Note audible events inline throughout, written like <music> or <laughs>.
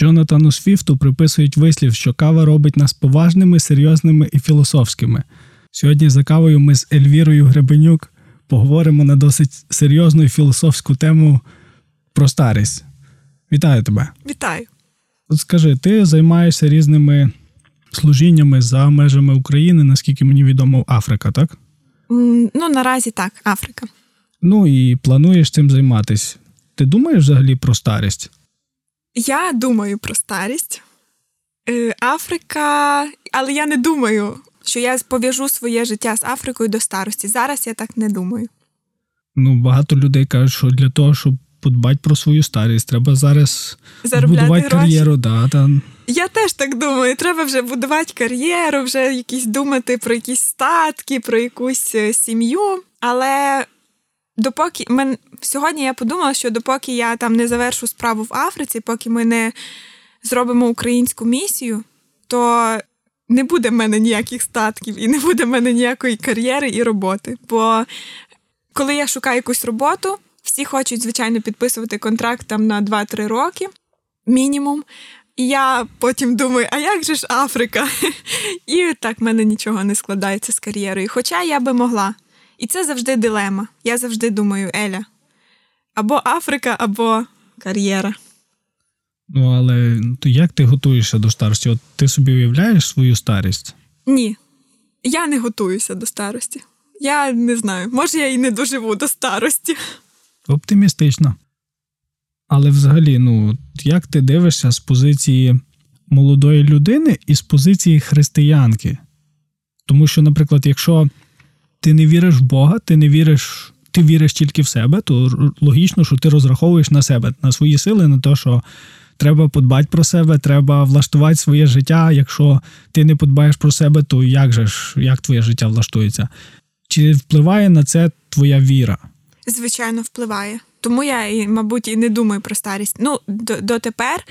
Джонатану Свіфту приписують вислів, що кава робить нас поважними, серйозними і філософськими. Сьогодні за кавою ми з Ельвірою Гребенюк поговоримо на досить серйозну і філософську тему про старість. Вітаю тебе. Вітаю. От скажи, ти займаєшся різними служіннями за межами України, наскільки мені відомо, Африка, так? Ну, наразі так, Африка. Ну і плануєш цим займатися. Ти думаєш взагалі про старість? Я думаю про старість. Е, Африка, але я не думаю, що я пов'яжу своє життя з Африкою до старості. Зараз я так не думаю. Ну, багато людей кажуть, що для того, щоб подбати про свою старість, треба зараз Заробляти будувати гроші. кар'єру. Да, та... Я теж так думаю. Треба вже будувати кар'єру, вже якісь думати про якісь статки, про якусь е, сім'ю. Але допоки мен... сьогодні я подумала, що допоки я там не завершу справу в Африці, поки ми не зробимо українську місію, то не буде в мене ніяких статків і не буде в мене ніякої кар'єри і роботи. Бо коли я шукаю якусь роботу, всі хочуть, звичайно, підписувати контракт там на 2-3 роки мінімум. І я потім думаю, а як же ж Африка? <laughs> І так в мене нічого не складається з кар'єрою. Хоча я би могла. І це завжди дилема. Я завжди думаю, Еля, або Африка, або кар'єра. Ну, але то як ти готуєшся до старості? От ти собі уявляєш свою старість? Ні, я не готуюся до старості. Я не знаю, може, я і не доживу до старості. Оптимістично. Але взагалі, ну, як ти дивишся з позиції молодої людини і з позиції християнки? Тому що, наприклад, якщо ти не віриш в Бога, ти не віриш, ти віриш тільки в себе, то логічно, що ти розраховуєш на себе, на свої сили, на те, що треба подбати про себе, треба влаштувати своє життя. Якщо ти не подбаєш про себе, то як же ж, як твоє життя влаштується? Чи впливає на це твоя віра? Звичайно, впливає. Тому я, мабуть, і не думаю про старість. Ну, до, дотепер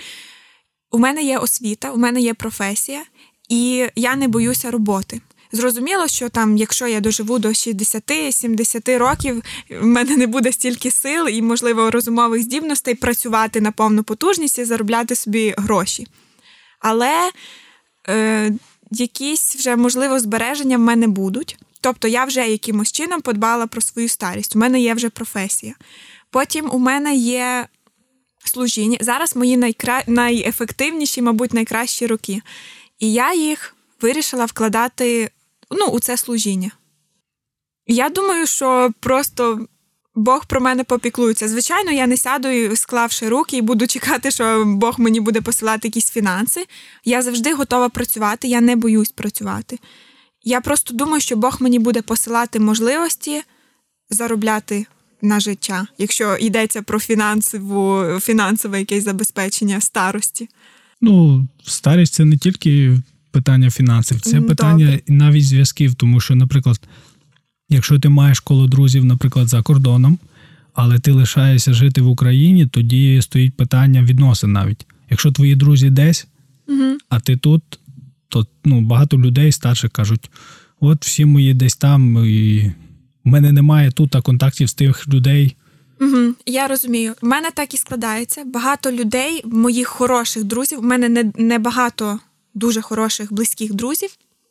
у мене є освіта, у мене є професія, і я не боюся роботи. Зрозуміло, що там, якщо я доживу до 60-70 років, в мене не буде стільки сил і, можливо, розумових здібностей працювати на повну потужність і заробляти собі гроші. Але е, якісь вже, можливо, збереження в мене будуть. Тобто я вже якимось чином подбала про свою старість. У мене є вже професія. Потім у мене є служіння. Зараз мої найкра... найефективніші, мабуть, найкращі роки. І я їх вирішила вкладати ну, у це служіння. Я думаю, що просто Бог про мене попіклується. Звичайно, я не сяду, склавши руки, і буду чекати, що Бог мені буде посилати якісь фінанси. Я завжди готова працювати, я не боюсь працювати. Я просто думаю, що Бог мені буде посилати можливості заробляти на життя, якщо йдеться про фінансову, фінансове якесь забезпечення старості. Ну, старість це не тільки питання фінансів, це питання і навіть зв'язків. Тому що, наприклад, якщо ти маєш коло друзів, наприклад, за кордоном, але ти лишаєшся жити в Україні, тоді стоїть питання відносин навіть. Якщо твої друзі десь, Угу. а ти тут, то ну, багато людей старших кажуть: от всі мої десь там, і в мене немає тут а контактів з тих людей. Угу, я розумію. В мене так і складається. Багато людей, моїх хороших друзів, в мене не, не багато дуже хороших близьких друзів,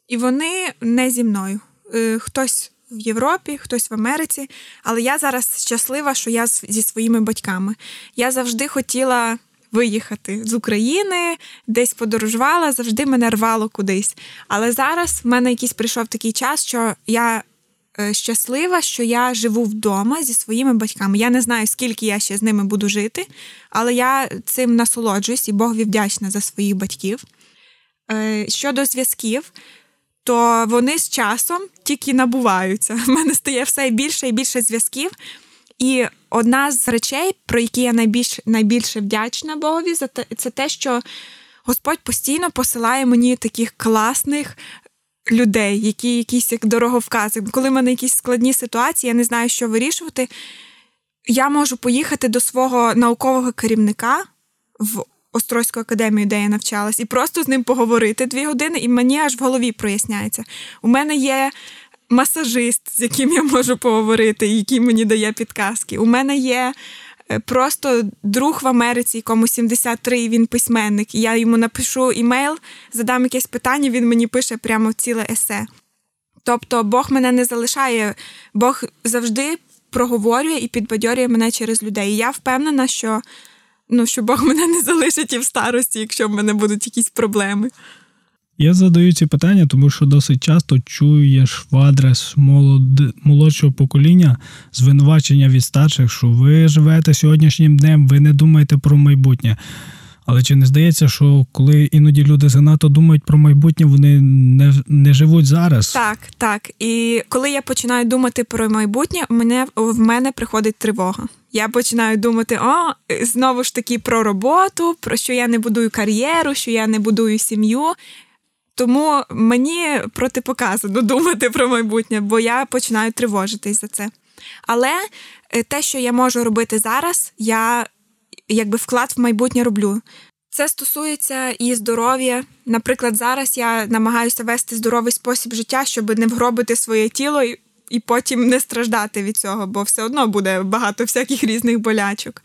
і вони не зі мною. Е, Хтось в Європі, хтось в Америці. Але я зараз щаслива, що я зі своїми батьками. Я завжди хотіла виїхати з України, десь подорожувала, завжди мене рвало кудись. Але зараз в мене якийсь прийшов такий час, що я е, щаслива, що я живу вдома зі своїми батьками. Я не знаю, скільки я ще з ними буду жити, але я цим насолоджуюсь і Богові вдячна за своїх батьків. Е, Щодо зв'язків, то вони з часом тільки набуваються. <laughs> У мене стає все більше і більше зв'язків. І одна з речей, про які я найбільш, найбільше вдячна Богові, це те, що Господь постійно посилає мені таких класних людей, які якісь як дороговкази. Коли в мене якісь складні ситуації, я не знаю, що вирішувати. Я можу поїхати до свого наукового керівника в Острозьку академію, де я навчалась, і просто з ним поговорити дві години, і мені аж в голові проясняється. У мене є масажист, з яким я можу поговорити, і який мені дає підказки. У мене є е, просто друг в Америці, якому 73, і він письменник. Я йому напишу імейл, задам якесь питання, він мені пише прямо ціле есе. Тобто Бог мене не залишає, Бог завжди проговорює і підбадьорює мене через людей. І я впевнена, що ну, що Бог мене не залишить і в старості, якщо в мене будуть якісь проблеми. Я задаю ці питання, тому що досить часто чуєш в адрес молод... молодшого покоління звинувачення від старших, що ви живете сьогоднішнім днем, ви не думаєте про майбутнє. Але чи не здається, що коли іноді люди занадто думають про майбутнє, вони не не живуть зараз? Так, так. І коли я починаю думати про майбутнє, мене в мене приходить тривога. Я починаю думати, о, знову ж таки про роботу, про що я не будую кар'єру, що я не будую сім'ю. Тому мені протипоказано думати про майбутнє, бо я починаю тривожитись за це. Але е, те, що я можу робити зараз, я якби вклад в майбутнє роблю. Це стосується і здоров'я. Наприклад, зараз я намагаюся вести здоровий спосіб життя, щоб не вгробити своє тіло і, потім не страждати від цього, бо все одно буде багато всяких різних болячок.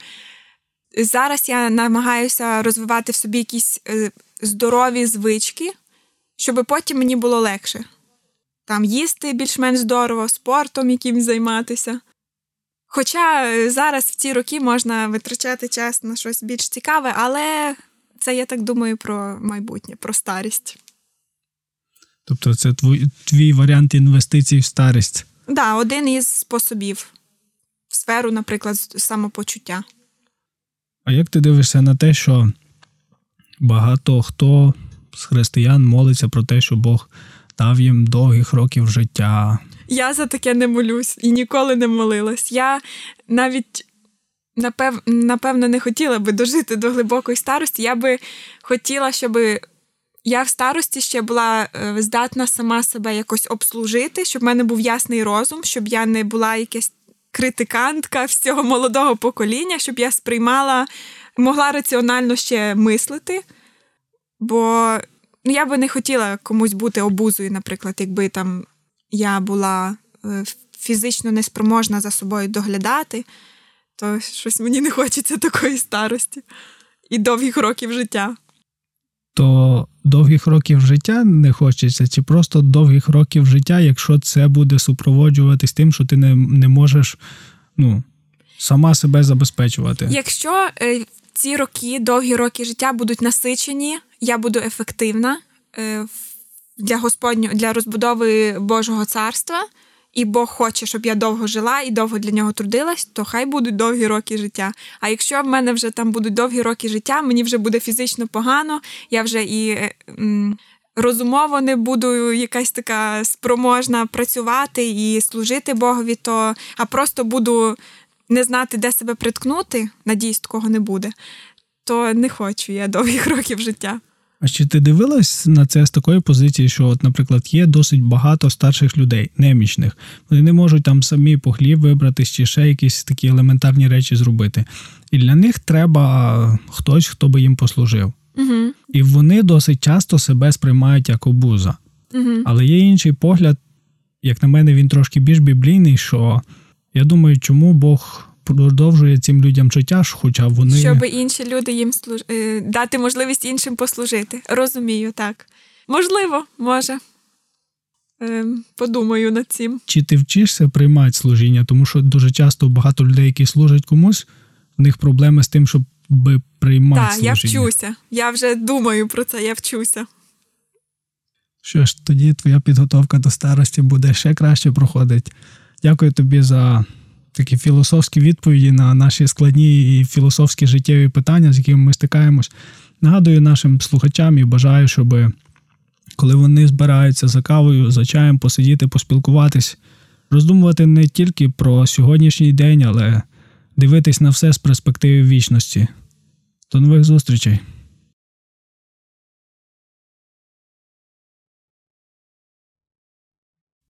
Зараз я намагаюся розвивати в собі якісь е, здорові звички, щоб потім мені було легше. Там їсти більш-менш здорово, спортом якимось займатися. Хоча е, зараз в ці роки можна витрачати час на щось більш цікаве, але це я так думаю про майбутнє, про старість. Тобто, це твій, твій варіант інвестицій в старість? Так, да, один із способів в сферу, наприклад, самопочуття. А як ти дивишся на те, що багато хто з християн молиться про те, що Бог дав їм довгих років життя? Я за таке не молюсь і ніколи не молилась. Я навіть напев... напевно не хотіла би дожити до глибокої старості. Я би хотіла, щоб я в старості ще була е, здатна сама себе якось обслужити, щоб в мене був ясний розум, щоб я не була якась критикантка всього молодого покоління, щоб я сприймала, могла раціонально ще мислити. Бо ну, я би не хотіла комусь бути обузою, наприклад, якби там я була е, фізично неспроможна за собою доглядати, то щось мені не хочеться такої старості і довгих років життя. То довгих років життя не хочеться, чи просто довгих років життя, якщо це буде супроводжуватись тим, що ти не не можеш ну, сама себе забезпечувати? Якщо е, ці роки, довгі роки життя будуть насичені, я буду ефективна е, для Господнього, для розбудови Божого царства, і Бог хоче, щоб я довго жила і довго для нього трудилась, то хай будуть довгі роки життя. А якщо в мене вже там будуть довгі роки життя, мені вже буде фізично погано, я вже і. Е, Розумово не буду якась така спроможна працювати і служити Богові, то а просто буду не знати, де себе приткнути, надіюсь, такого не буде, то не хочу я довгих років життя. А чи ти дивилась на це з такої позиції, що, от, наприклад, є досить багато старших людей, немічних. Вони не можуть там самі по хліб вибрати чи ще якісь такі елементарні речі зробити. І для них треба хтось, хто би їм послужив. Угу. І вони досить часто себе сприймають як обуза. Угу. Але є інший погляд, як на мене, він трошки більш біблійний, що я думаю, чому Бог продовжує цим людям життя, хоча вони. Щоб інші люди їм служ... Е, дати можливість іншим послужити. Розумію, так. Можливо, може. Ем, подумаю над цим. Чи ти вчишся приймати служіння? Тому що дуже часто багато людей, які служать комусь, в них проблеми з тим, щоб приймати так, служіння. Так, я вчуся. Я вже думаю про це, я вчуся. Що ж, тоді твоя підготовка до старості буде ще краще проходити. Дякую тобі за такі філософські відповіді на наші складні і філософські життєві питання, з якими ми стикаємось. Нагадую нашим слухачам і бажаю, щоб коли вони збираються за кавою, за чаєм посидіти, поспілкуватись, роздумувати не тільки про сьогоднішній день, але дивитись на все з перспективи вічності. До нових зустрічей!